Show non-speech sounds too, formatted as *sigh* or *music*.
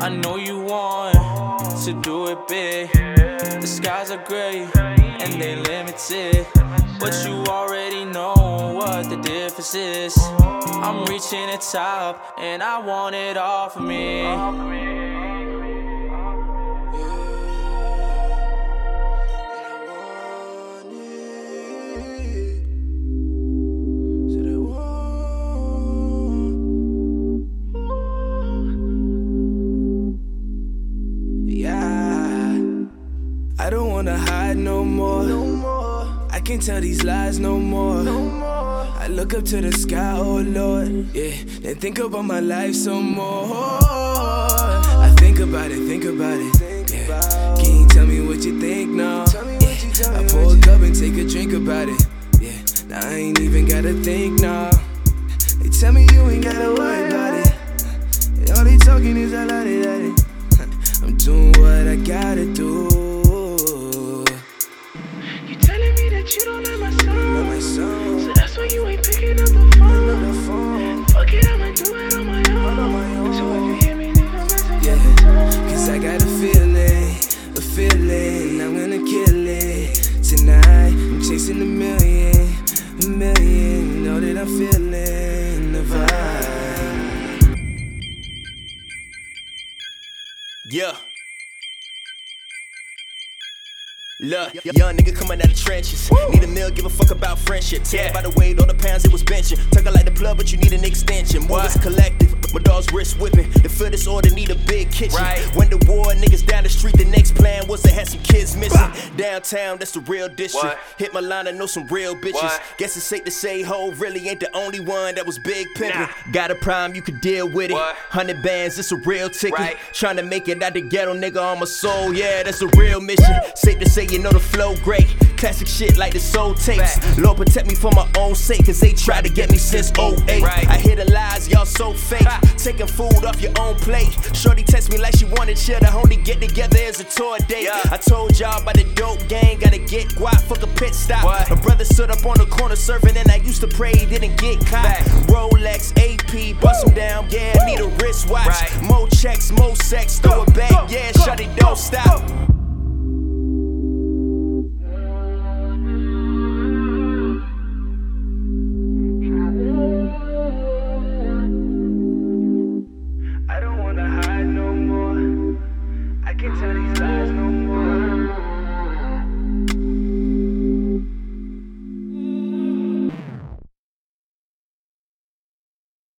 I know you want to do it big. The skies are gray and they limited, but you already know what the difference is. I'm reaching the top and I want it all for me. Can't tell these lies no more. I can tell these lies no more. I look up to the sky, oh Lord, yeah. Then think about my life some more. I think about it, think about it. Yeah. Can you tell me what you think now? Yeah. I cup and take a drink about it. Yeah. Now I ain't even gotta think now. They tell me you ain't gotta worry about it. And all they talking is a lot of *laughs* I'm doing what I gotta do. I'm a million, a million. Know that I'm feeling the vibe. Yeah. Look, young nigga coming out the trenches. Need a meal, give a fuck about friendship. Tell by the weight, all the pounds it was benching. Tucker like the plug, but you need an extension. More is collective. My dog's wrist whipping. To fill this order, need a big kitchen. Right. When the war, niggas down the street, the next plan was to have some kids missing. Downtown, that's the real district. What? Hit my line, I know some real bitches. What? Guess it's safe to say, ho, really ain't the only one that was big pimping. Nah. Got a prime, you could deal with it. What? Hundred bands, it's a real ticket. Right. Trying to make it out the ghetto, nigga, on my soul. Yeah, that's a real mission. Safe to say, you know the flow great. Classic shit like the soul tapes. Facts. Lord protect me for my own sake, cause they tried to get me since 08. Right. I hear the lies, y'all so fake. Ha. Taking food off your own plate. Shorty text me like she wanted chill. The only get together is a tour date. Yeah. I told y'all about the dope gang, gotta get guap, fuck a pit stop. What? My brother stood up on the corner surfing, and I used to pray he didn't get caught. Facts. Rolex, AP, bust him down, yeah, need a wristwatch. Right. More checks, more sex, throw it back, yeah, shut it, don't stop.